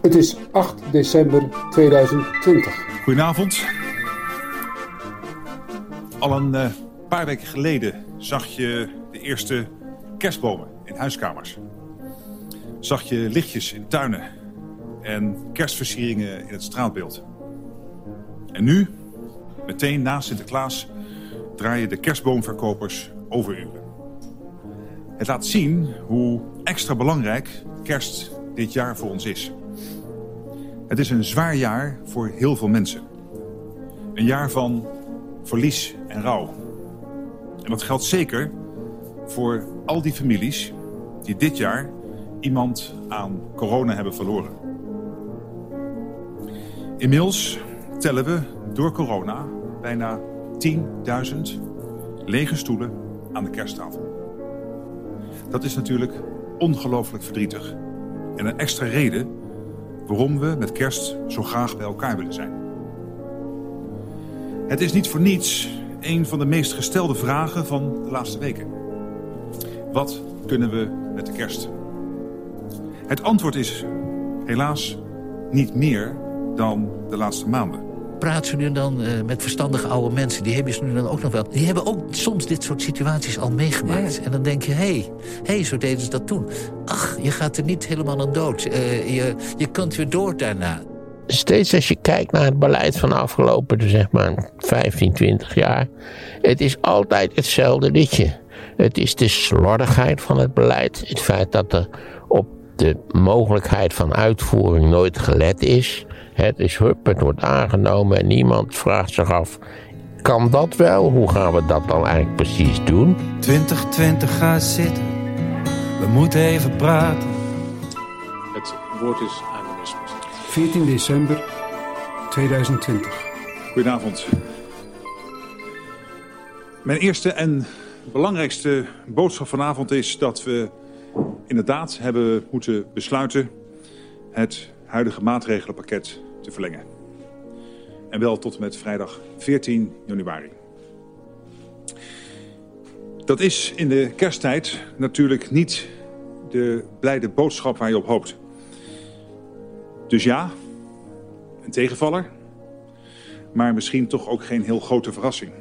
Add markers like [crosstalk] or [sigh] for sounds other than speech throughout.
Het is 8 december 2020. Goedenavond. Al een uh, paar weken geleden zag je de eerste kerstbomen in huiskamers. Zag je lichtjes in tuinen en kerstversieringen in het straatbeeld. En nu, meteen na Sinterklaas, draaien de kerstboomverkopers overuren. Het laat zien hoe extra belangrijk kerst dit jaar voor ons is. Het is een zwaar jaar voor heel veel mensen. Een jaar van verlies en rouw. En dat geldt zeker voor al die families die dit jaar iemand aan corona hebben verloren. Inmiddels tellen we door corona bijna 10.000 lege stoelen aan de kersttafel. Dat is natuurlijk ongelooflijk verdrietig. En een extra reden waarom we met kerst zo graag bij elkaar willen zijn. Het is niet voor niets een van de meest gestelde vragen van de laatste weken. Wat kunnen we met de kerst? Het antwoord is helaas niet meer dan de laatste maanden. Praat ze nu dan uh, met verstandige oude mensen, die hebben ze nu dan ook nog wel. Die hebben ook soms dit soort situaties al meegemaakt. Ja. En dan denk je, hé, hey, hey, zo deden ze dat toen. Ach, je gaat er niet helemaal aan dood. Uh, je, je kunt weer door daarna. Steeds als je kijkt naar het beleid van de afgelopen zeg maar, 15, 20 jaar. Het is altijd hetzelfde liedje. Het is de slordigheid van het beleid. Het feit dat er de mogelijkheid van uitvoering nooit gelet is. Het is hup, het wordt aangenomen en niemand vraagt zich af... kan dat wel? Hoe gaan we dat dan eigenlijk precies doen? 2020 ga zitten, we moeten even praten. Het woord is aan de minister. 14 december 2020. Goedenavond. Mijn eerste en belangrijkste boodschap vanavond is dat we inderdaad hebben moeten besluiten het huidige maatregelenpakket te verlengen. En wel tot en met vrijdag 14 januari. Dat is in de kersttijd natuurlijk niet de blijde boodschap waar je op hoopt. Dus ja, een tegenvaller, maar misschien toch ook geen heel grote verrassing.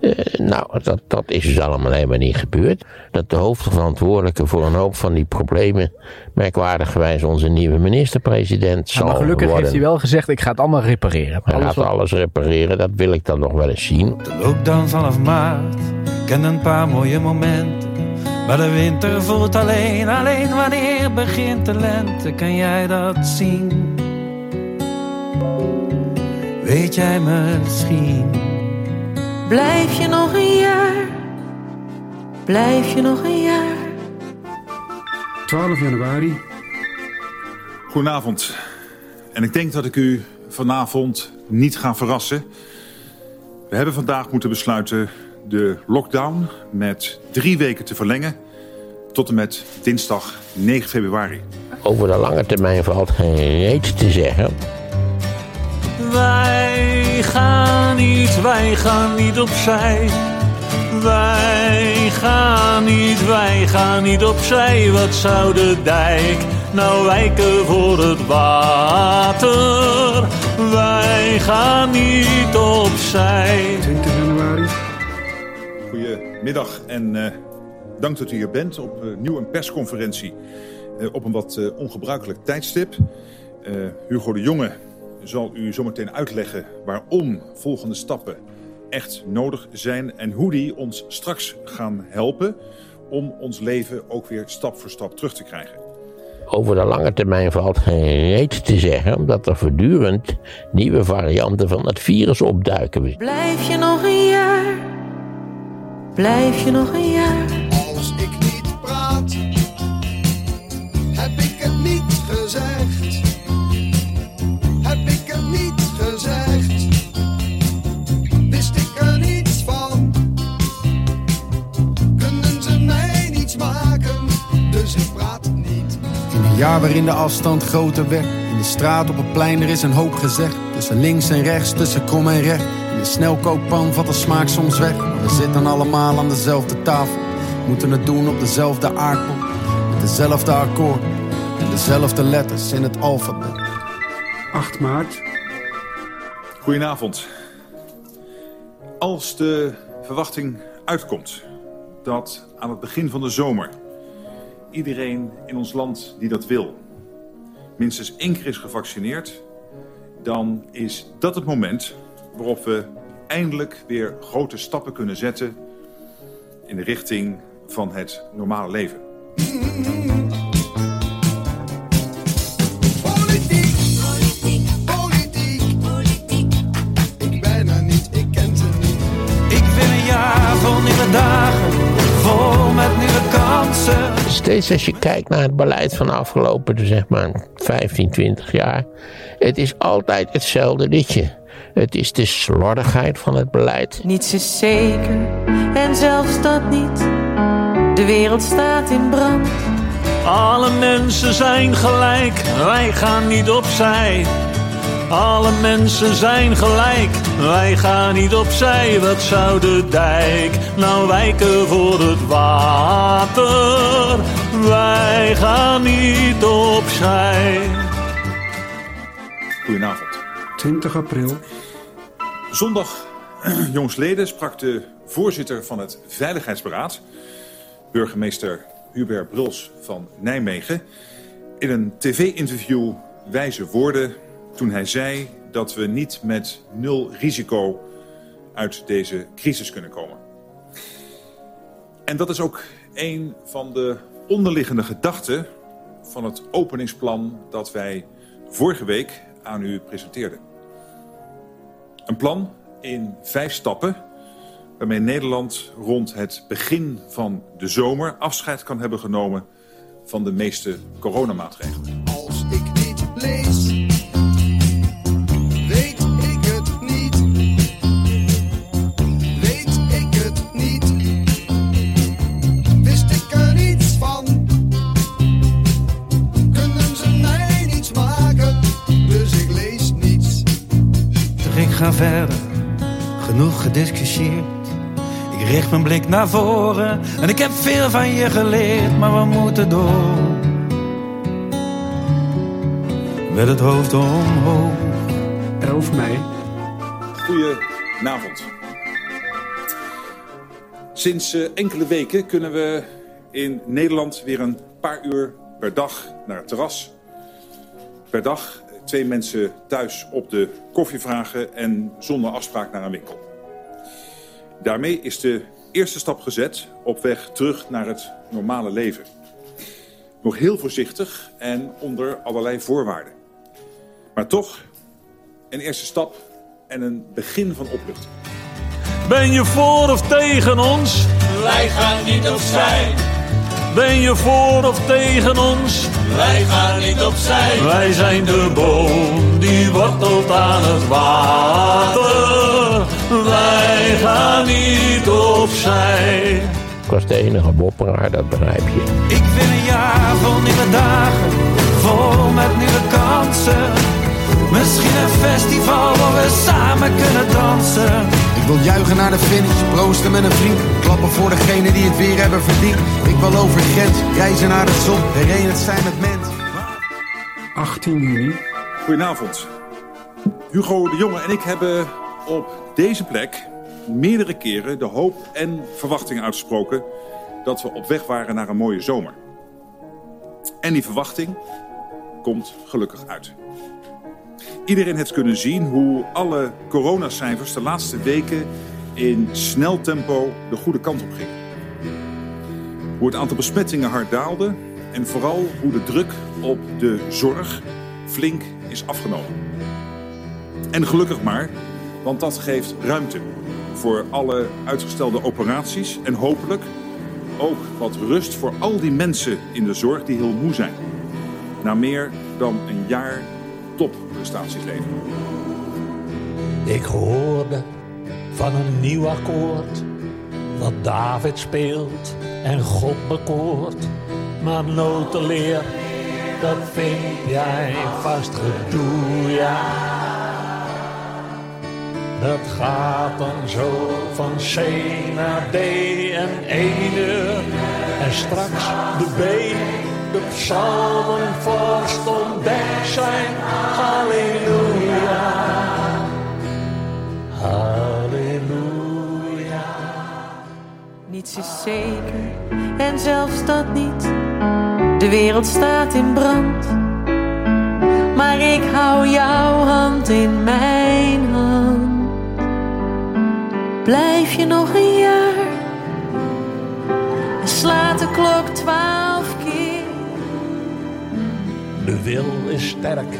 Uh, nou, dat, dat is dus allemaal helemaal niet gebeurd. Dat de hoofdverantwoordelijke voor een hoop van die problemen, merkwaardigerwijs onze nieuwe minister-president, ja, maar gelukkig heeft hij wel gezegd, ik ga het allemaal repareren. Hij gaat alles repareren, dat wil ik dan nog wel eens zien. De lockdown vanaf maart kent een paar mooie momenten. Maar de winter voelt alleen, alleen wanneer begint de lente. Kan jij dat zien? Weet jij misschien? Blijf je nog een jaar? Blijf je nog een jaar? 12 januari. Goedenavond. En ik denk dat ik u vanavond niet ga verrassen. We hebben vandaag moeten besluiten de lockdown met drie weken te verlengen... tot en met dinsdag 9 februari. Over de lange termijn valt geen reet te zeggen... Wij gaan niet, wij gaan niet opzij. Wij gaan niet, wij gaan niet opzij. Wat zou de dijk nou wijken voor het water? Wij gaan niet opzij. 20 januari. Goedemiddag en uh, dank dat u hier bent op uh, nieuw een persconferentie. Uh, op een wat ongebruikelijk tijdstip. Hugo de Jonge zal u zometeen uitleggen waarom volgende stappen echt nodig zijn en hoe die ons straks gaan helpen om ons leven ook weer stap voor stap terug te krijgen. Over de lange termijn valt geen reet te zeggen, omdat er voortdurend nieuwe varianten van het virus opduiken. Blijf je nog een jaar? Blijf je nog een jaar? Als ik niet praat, heb ik het niet gezegd. Jaar waarin de afstand groter werd. In de straat op het plein, er is een hoop gezegd. Tussen links en rechts, tussen krom en recht. In de snelkookpan valt de smaak soms weg. Maar we zitten allemaal aan dezelfde tafel. Moeten het doen op dezelfde aardbol. Met dezelfde akkoord. En dezelfde letters in het alfabet. 8 maart. Goedenavond. Als de verwachting uitkomt dat aan het begin van de zomer iedereen in ons land die dat wil minstens één keer is gevaccineerd, dan is dat het moment waarop we eindelijk weer grote stappen kunnen zetten in de richting van het normale leven. Steeds als je kijkt naar het beleid van de afgelopen zeg maar, 15, 20 jaar. Het is altijd hetzelfde liedje. Het is de slordigheid van het beleid. Niets is zeker en zelfs dat niet. De wereld staat in brand. Alle mensen zijn gelijk, wij gaan niet opzij. Alle mensen zijn gelijk, wij gaan niet opzij. Wat zou de dijk nou wijken voor het water? Wij gaan niet opzij. Goedenavond. 20 april. Zondag, [clears throat] jongsleden, sprak de voorzitter van het Veiligheidsberaad, burgemeester Hubert Bruls van Nijmegen, in een tv-interview wijze woorden toen hij zei dat we niet met nul risico uit deze crisis kunnen komen. En dat is ook een van de onderliggende gedachten van het openingsplan dat wij vorige week aan u presenteerden. Een plan in vijf stappen waarmee Nederland rond het begin van de zomer afscheid kan hebben genomen van de meeste coronamaatregelen. Als ik niet lees, ga verder, genoeg gediscussieerd. Ik richt mijn blik naar voren en ik heb veel van je geleerd, maar we moeten door. Met het hoofd omhoog. 11 mei. Goedenavond. Sinds eh, enkele weken kunnen we in Nederland weer een paar uur per dag naar het terras. Per dag twee mensen thuis op de koffie vragen en zonder afspraak naar een winkel. Daarmee is de eerste stap gezet op weg terug naar het normale leven. Nog heel voorzichtig en onder allerlei voorwaarden. Maar toch een eerste stap en een begin van opluchting. Ben je voor of tegen ons? Wij gaan niet opzij. Ben je voor of tegen ons? Wij gaan niet opzij. Wij zijn de boom die wortelt aan het water. Wij gaan niet opzij. Ik was de enige bopperaar, dat begrijp je. Ik wil een jaar vol nieuwe dagen, vol met nieuwe kansen. Misschien een festival waar we samen kunnen dansen. Ik wil juichen naar de finish, proosten met een vriend. Klappen voor degene die het weer hebben verdiend. Ik wil over grens, reizen naar de zon. Herenigd zijn met mens. 18 juni. Goedenavond. Hugo de Jonge en ik hebben op deze plek meerdere keren de hoop en verwachting uitgesproken dat we op weg waren naar een mooie zomer. En die verwachting komt gelukkig uit. Iedereen heeft kunnen zien hoe alle coronacijfers de laatste weken in snel tempo de goede kant op gingen. Hoe het aantal besmettingen hard daalde en vooral hoe de druk op de zorg flink is afgenomen. En gelukkig maar, want dat geeft ruimte voor alle uitgestelde operaties en hopelijk ook wat rust voor al die mensen in de zorg die heel moe zijn. Na meer dan een jaar topprestaties leveren. Ik hoorde van een nieuw akkoord, wat David speelt en God bekoort. Maar notenleer, dat vind jij vast gedoe, ja. Dat gaat dan zo van C naar D en 1 uur. En straks de B De psalmen en vorst ontdekt zijn. Halleluja. Halleluja. Niets is zeker en zelfs dat niet. De wereld staat in brand. Maar ik hou jouw hand in mijn hand. Blijf je nog een jaar? En slaat de klok De wil is sterk,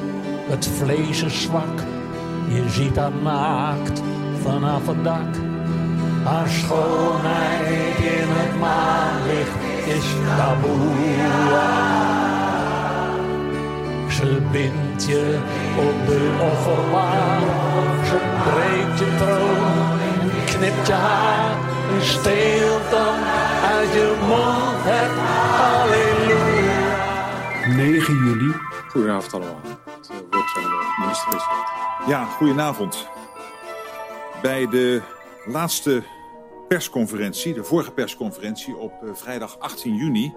het vlees is zwak. Je ziet haar naakt vanaf het dak. Haar schoonheid in het maanlicht is taboe. Ze bindt je op de offerlaar. Ze breekt je troon knipt je haar. En steelt dan uit je mond het halleluja. 9 juli. Goedenavond allemaal. Het van de minister-president. Ja, goedenavond. Bij de laatste persconferentie, de vorige persconferentie op eh, vrijdag 18 juni,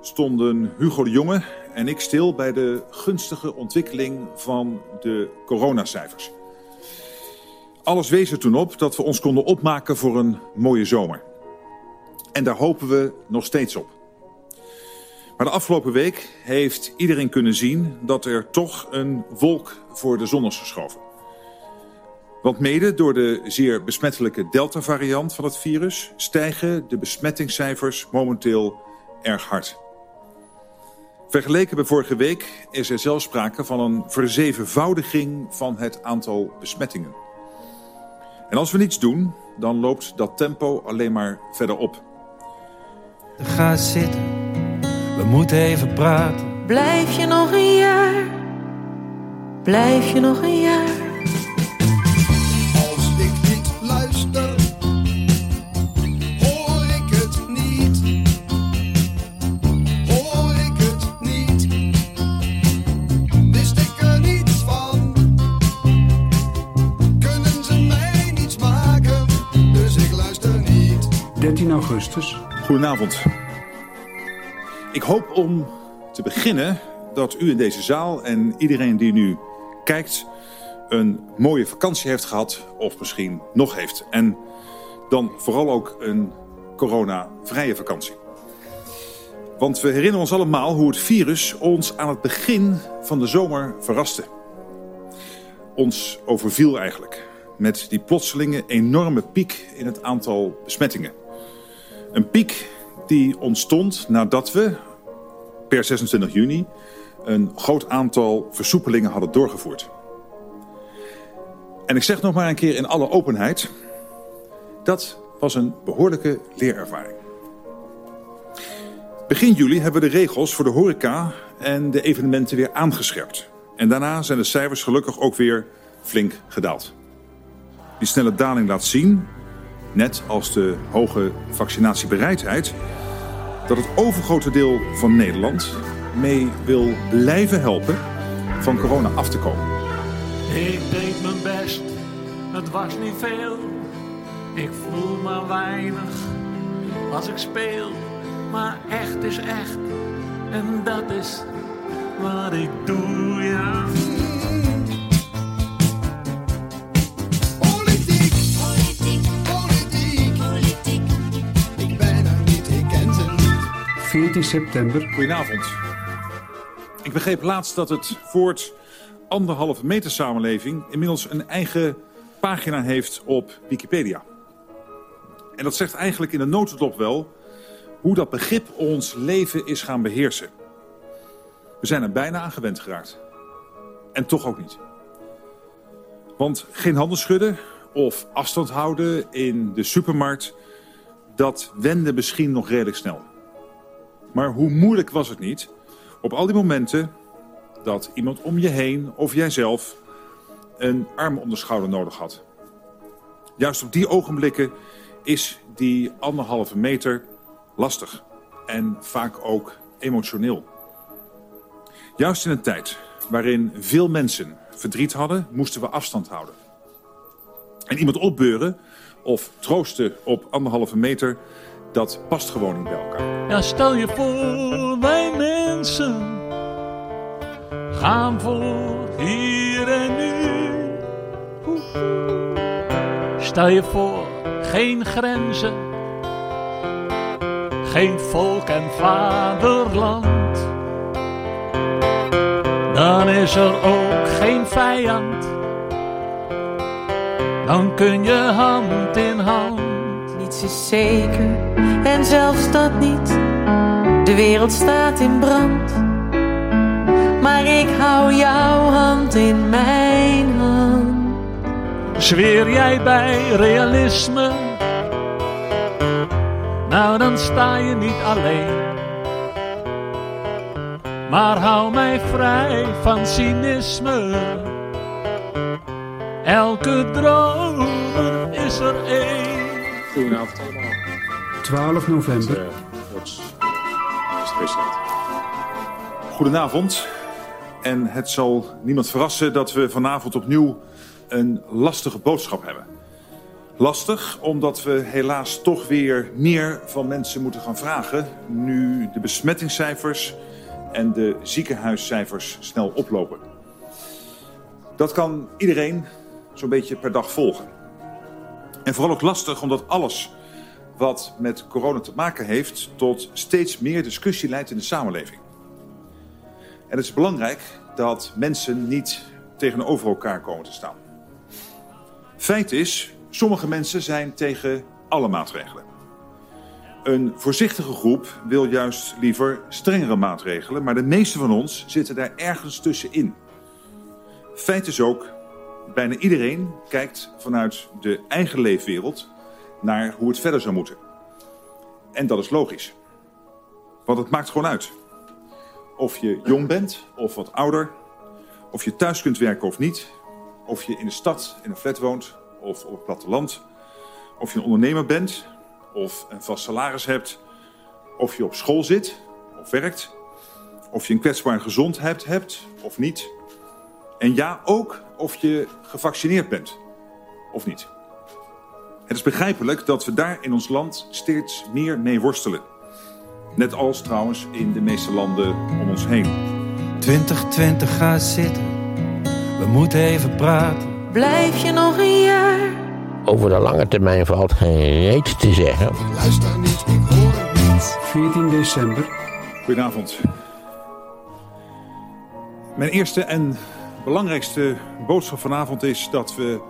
stonden Hugo de Jonge en ik stil bij de gunstige ontwikkeling van de coronacijfers. Alles wees er toen op dat we ons konden opmaken voor een mooie zomer. En daar hopen we nog steeds op. Maar de afgelopen week heeft iedereen kunnen zien dat er toch een wolk voor de zon is geschoven. Want mede door de zeer besmettelijke Delta-variant van het virus stijgen de besmettingscijfers momenteel erg hard. Vergeleken bij vorige week is er zelfs sprake van een verzevenvoudiging van het aantal besmettingen. En als we niets doen, dan loopt dat tempo alleen maar verder op. Ga zitten, we moeten even praten. Blijf je nog een jaar? Blijf je nog een jaar? Als ik niet luister, hoor ik het niet. Hoor ik het niet. Wist ik er niets van? Kunnen ze mij niets maken? Dus ik luister niet. 13 augustus. Goedenavond. Ik hoop om te beginnen dat u in deze zaal en iedereen die nu kijkt een mooie vakantie heeft gehad of misschien nog heeft. En dan vooral ook een coronavrije vakantie. Want we herinneren ons allemaal hoe het virus ons aan het begin van de zomer verraste. Ons overviel eigenlijk met die plotselinge enorme piek in het aantal besmettingen. Een piek die ontstond nadat we per 26 juni een groot aantal versoepelingen hadden doorgevoerd. En ik zeg nog maar een keer in alle openheid, dat was een behoorlijke leerervaring. Begin juli hebben we de regels voor de horeca en de evenementen weer aangescherpt. En daarna zijn de cijfers gelukkig ook weer flink gedaald. Die snelle daling laat zien, net als de hoge vaccinatiebereidheid, dat het overgrote deel van Nederland mee wil blijven helpen van corona af te komen. Ik deed mijn best, het was niet veel. Ik voel maar weinig als ik speel. Maar echt is echt, en dat is wat ik doe, ja. september. Goedenavond. Ik begreep laatst dat het voort anderhalve meter samenleving... inmiddels een eigen pagina heeft op Wikipedia. En dat zegt eigenlijk in de notendop wel... hoe dat begrip ons leven is gaan beheersen. We zijn er bijna aan gewend geraakt. En toch ook niet. Want geen handen schudden of afstand houden in de supermarkt... dat wende misschien nog redelijk snel. Maar hoe moeilijk was het niet op al die momenten dat iemand om je heen of jijzelf een arm om de schouder nodig had. Juist op die ogenblikken is die anderhalve meter lastig en vaak ook emotioneel. Juist in een tijd waarin veel mensen verdriet hadden, moesten we afstand houden. En iemand opbeuren of troosten op anderhalve meter, dat past gewoon niet bij elkaar. Ja, stel je voor, wij mensen mensen gaan voor hier en nu. Stel je voor, geen grenzen, geen volk en vaderland. Dan is er ook geen vijand, dan kun je hand in hand. Is zeker en zelfs dat niet. De wereld staat in brand. Maar ik hou jouw hand in mijn hand. Zweer jij bij realisme? Nou, dan sta je niet alleen. Maar hou mij vrij van cynisme. Elke dromer is er één. Goedenavond allemaal. 12 november. Minister-president. Goedenavond. En het zal niemand verrassen dat we vanavond opnieuw een lastige boodschap hebben. Lastig omdat we helaas toch weer meer van mensen moeten gaan vragen... nu de besmettingscijfers en de ziekenhuiscijfers snel oplopen. Dat kan iedereen zo'n beetje per dag volgen. En vooral ook lastig omdat alles wat met corona te maken heeft... tot steeds meer discussie leidt in de samenleving. En het is belangrijk dat mensen niet tegenover elkaar komen te staan. Feit is, sommige mensen zijn tegen alle maatregelen. Een voorzichtige groep wil juist liever strengere maatregelen, maar de meeste van ons zitten daar ergens tussenin. Feit is ook, bijna iedereen kijkt vanuit de eigen leefwereld naar hoe het verder zou moeten. En dat is logisch. Want het maakt gewoon uit. Of je jong bent of wat ouder, of je thuis kunt werken of niet, of je in de stad in een flat woont of op het platteland, of je een ondernemer bent of een vast salaris hebt, of je op school zit of werkt, of je een kwetsbare gezondheid hebt of niet. En ja, ook of je gevaccineerd bent of niet. Het is begrijpelijk dat we daar in ons land steeds meer mee worstelen. Net als trouwens in de meeste landen om ons heen. 2020 ga zitten, we moeten even praten. Blijf je nog een jaar? Over de lange termijn valt geen reet te zeggen. Luister niet, ik hoor het niet. 14 december. Goedenavond. Mijn eerste en belangrijkste boodschap vanavond is dat we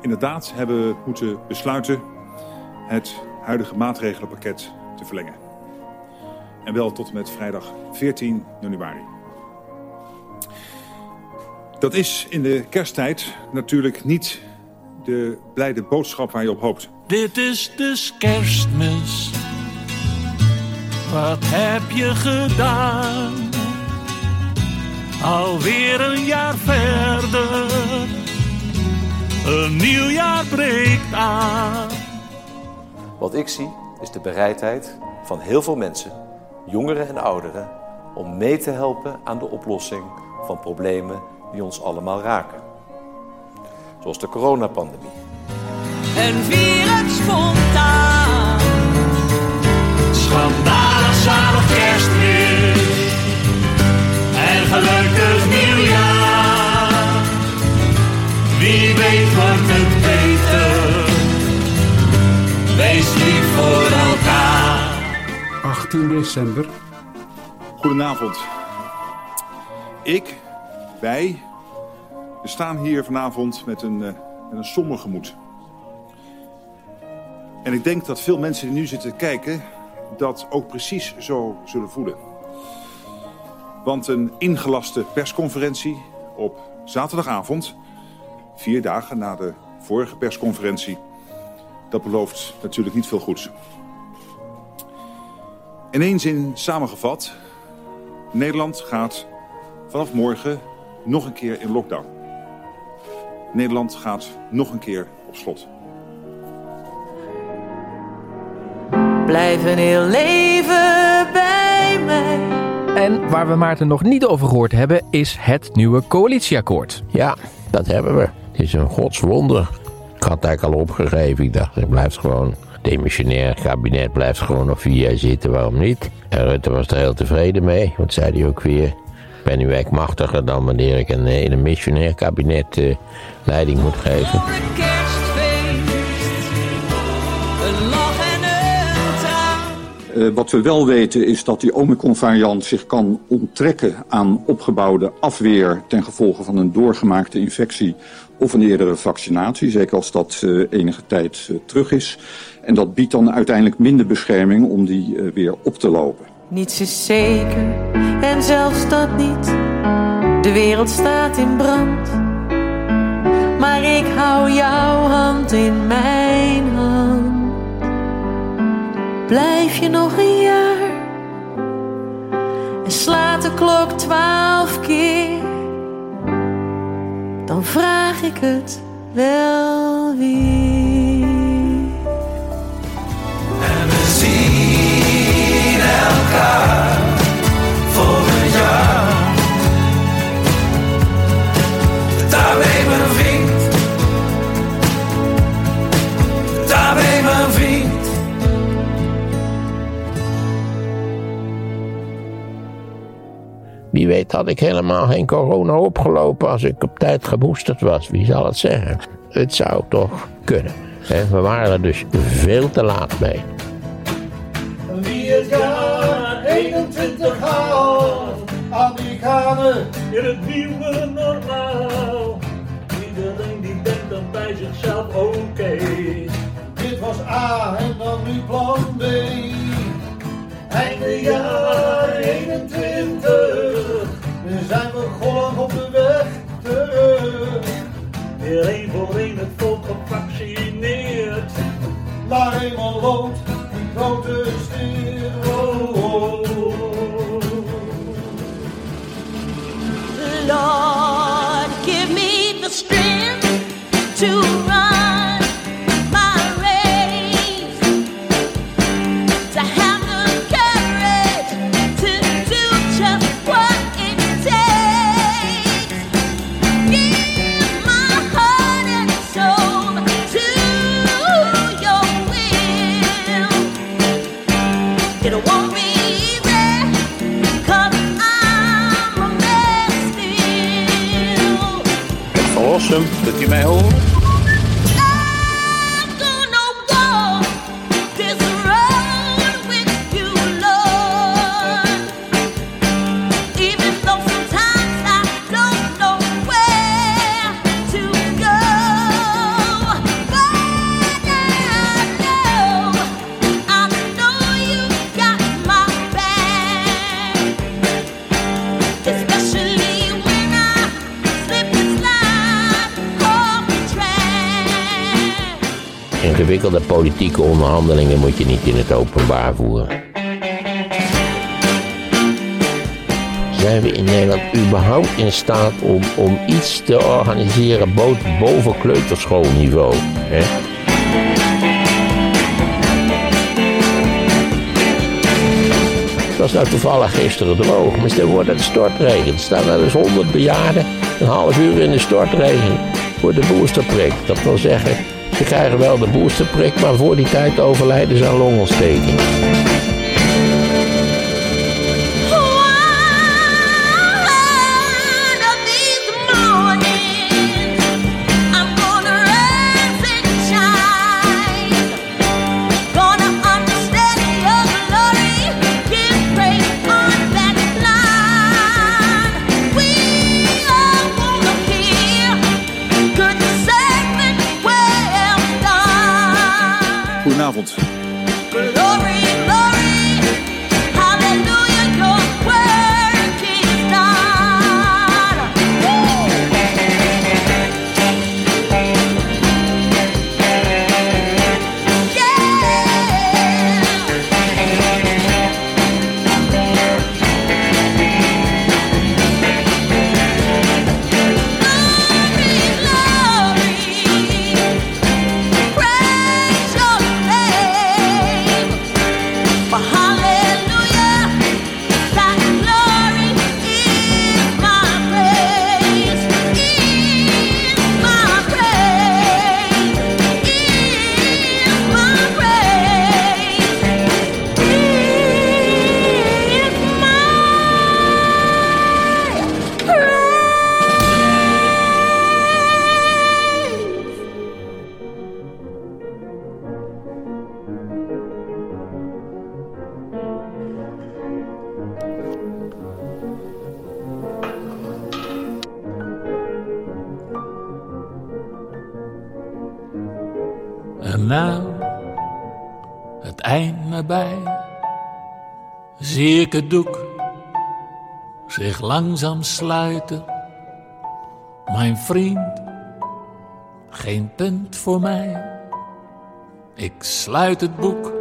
inderdaad hebben moeten besluiten het huidige maatregelenpakket te verlengen. En wel tot en met vrijdag 14 januari. Dat is in de kersttijd natuurlijk niet de blijde boodschap waar je op hoopt. Dit is dus kerstmis. Wat heb je gedaan? Alweer een jaar verder. Een nieuw jaar breekt aan. Wat ik zie is de bereidheid van heel veel mensen, jongeren en ouderen, om mee te helpen aan de oplossing van problemen die ons allemaal raken. Zoals de coronapandemie. En vier het spontaan. Weet wordt het beter. Wees lief voor elkaar. 18 december. Goedenavond. Ik, wij, we staan hier vanavond met een, eh, met een somber gemoed. En ik denk dat veel mensen die nu zitten kijken dat ook precies zo zullen voelen. Want een ingelaste persconferentie op zaterdagavond, vier dagen na de vorige persconferentie, dat belooft natuurlijk niet veel goeds. In één zin samengevat, Nederland gaat vanaf morgen nog een keer in lockdown. Nederland gaat nog een keer op slot. Blijf een heel leven bij mij. En waar we Maarten nog niet over gehoord hebben, is het nieuwe coalitieakkoord. Ja, dat hebben we. Is een godswonder. Ik had het eigenlijk al opgegeven. Ik dacht, het blijft gewoon. Demissionair kabinet blijft gewoon nog vier jaar zitten, waarom niet? En Rutte was er heel tevreden mee, want zei hij ook weer... Ik ben nu eigenlijk machtiger dan wanneer ik een, in een missionair kabinet eh, leiding moet geven. Eh, wat we wel weten is dat die Omicron-variant zich kan onttrekken aan opgebouwde afweer ten gevolge van een doorgemaakte infectie of een eerdere vaccinatie, zeker als dat eh, enige tijd eh, terug is. En dat biedt dan uiteindelijk minder bescherming om die weer op te lopen. Niets is zeker en zelfs dat niet. De wereld staat in brand. Maar ik hou jouw hand in mijn hand. Blijf je nog een jaar en slaat de klok twaalf keer, dan vraag ik het wel weer. En we zien elkaar Wie weet had ik helemaal geen corona opgelopen als ik op tijd geboosterd was. Wie zal het zeggen? Het zou toch kunnen. hè? We waren er dus veel te laat mee. Wie het jaar 21 haalt, Amerikanen in het nieuwe normaal. Iedereen die denkt dan bij zichzelf, oké. Dit was A en dan nu plan B. Einde jaar 21, we zijn begonnen op de weg terug. Weer één voor één het volk gevaccineerd. Maar eenmaal woont die grote stier. Lord, give me the strength to Ingewikkelde politieke onderhandelingen moet je niet in het openbaar voeren. Zijn we in Nederland überhaupt in staat om, om iets te organiseren bo- boven kleuterschoolniveau? Hè? Het was nou toevallig gisteren droog, maar stel wordt het stortregen. Er staan er dus 100 bejaarden een half uur in de stortregen voor de boosterprik. Dat wil zeggen, ze krijgen wel de boosterprik, maar voor die tijd overlijden ze aan longontsteking. Goedenavond. Het doek zich langzaam sluiten. Mijn vriend, geen punt voor mij. Ik sluit het boek,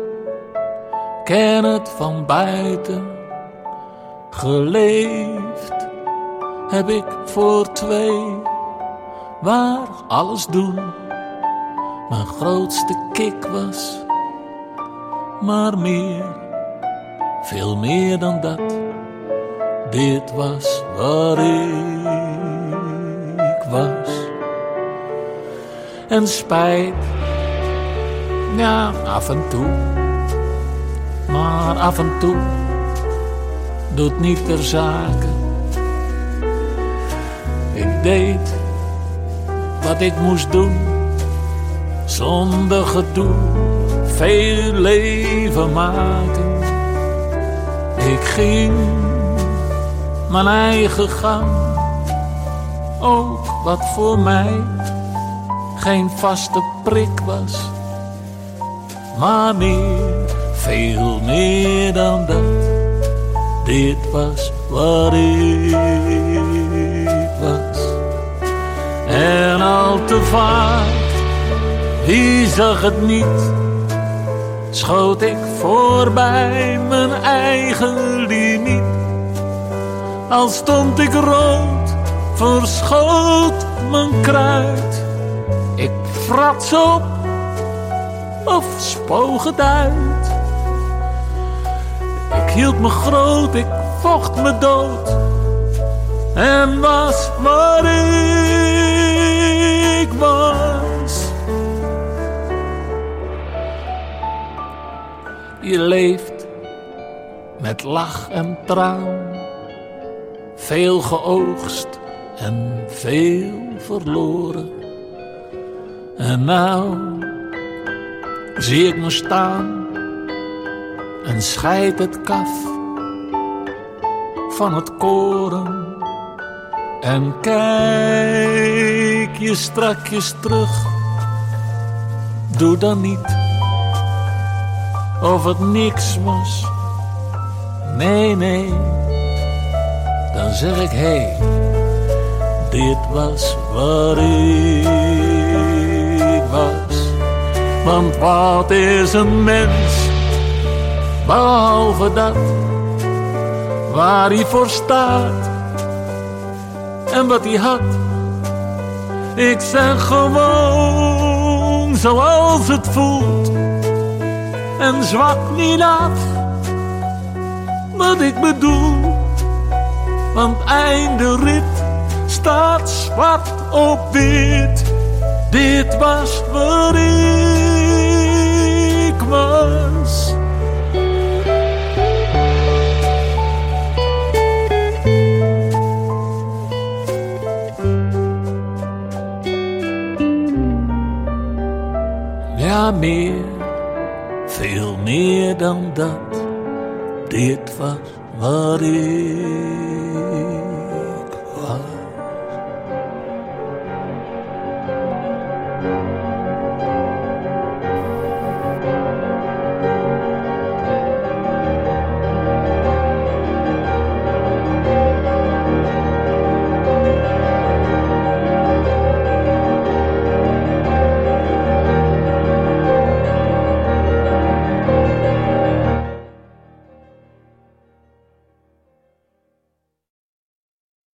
ken het van buiten. Geleefd heb ik voor twee, waar alles doen mijn grootste kick was. Maar meer, veel meer dan dat, dit was waar ik was. En spijt, ja, af en toe, maar af en toe doet niet ter zake. Ik deed wat ik moest doen, zonder gedoe, veel leven maken. Ik ging mijn eigen gang, ook wat voor mij geen vaste prik was, maar meer, veel meer dan dat. Dit was wat ik was. En al te vaak, wie zag het niet, schoot ik voorbij mijn eigen limiet. Al stond ik rood, verschoot mijn kruid. Ik frats op of spoog het uit. Ik hield me groot, ik vocht me dood. En was waar ik was. Je leeft met lach en traan. Veel geoogst en veel verloren. En nou zie ik me staan en scheidt het kaf van het koren. En kijk je strakjes terug, doe dan niet of het niks was. Nee, nee, dan zeg ik hé, hey, dit was waar ik was. Want wat is een mens, behalve dat waar hij voor staat en wat hij had. Ik zeg gewoon zoals het voelt en zwak niet af wat ik bedoel. Want einde rit staat zwart op wit. Dit was waar ik was. Ja, meer, meer dan dat. Dit was wat ik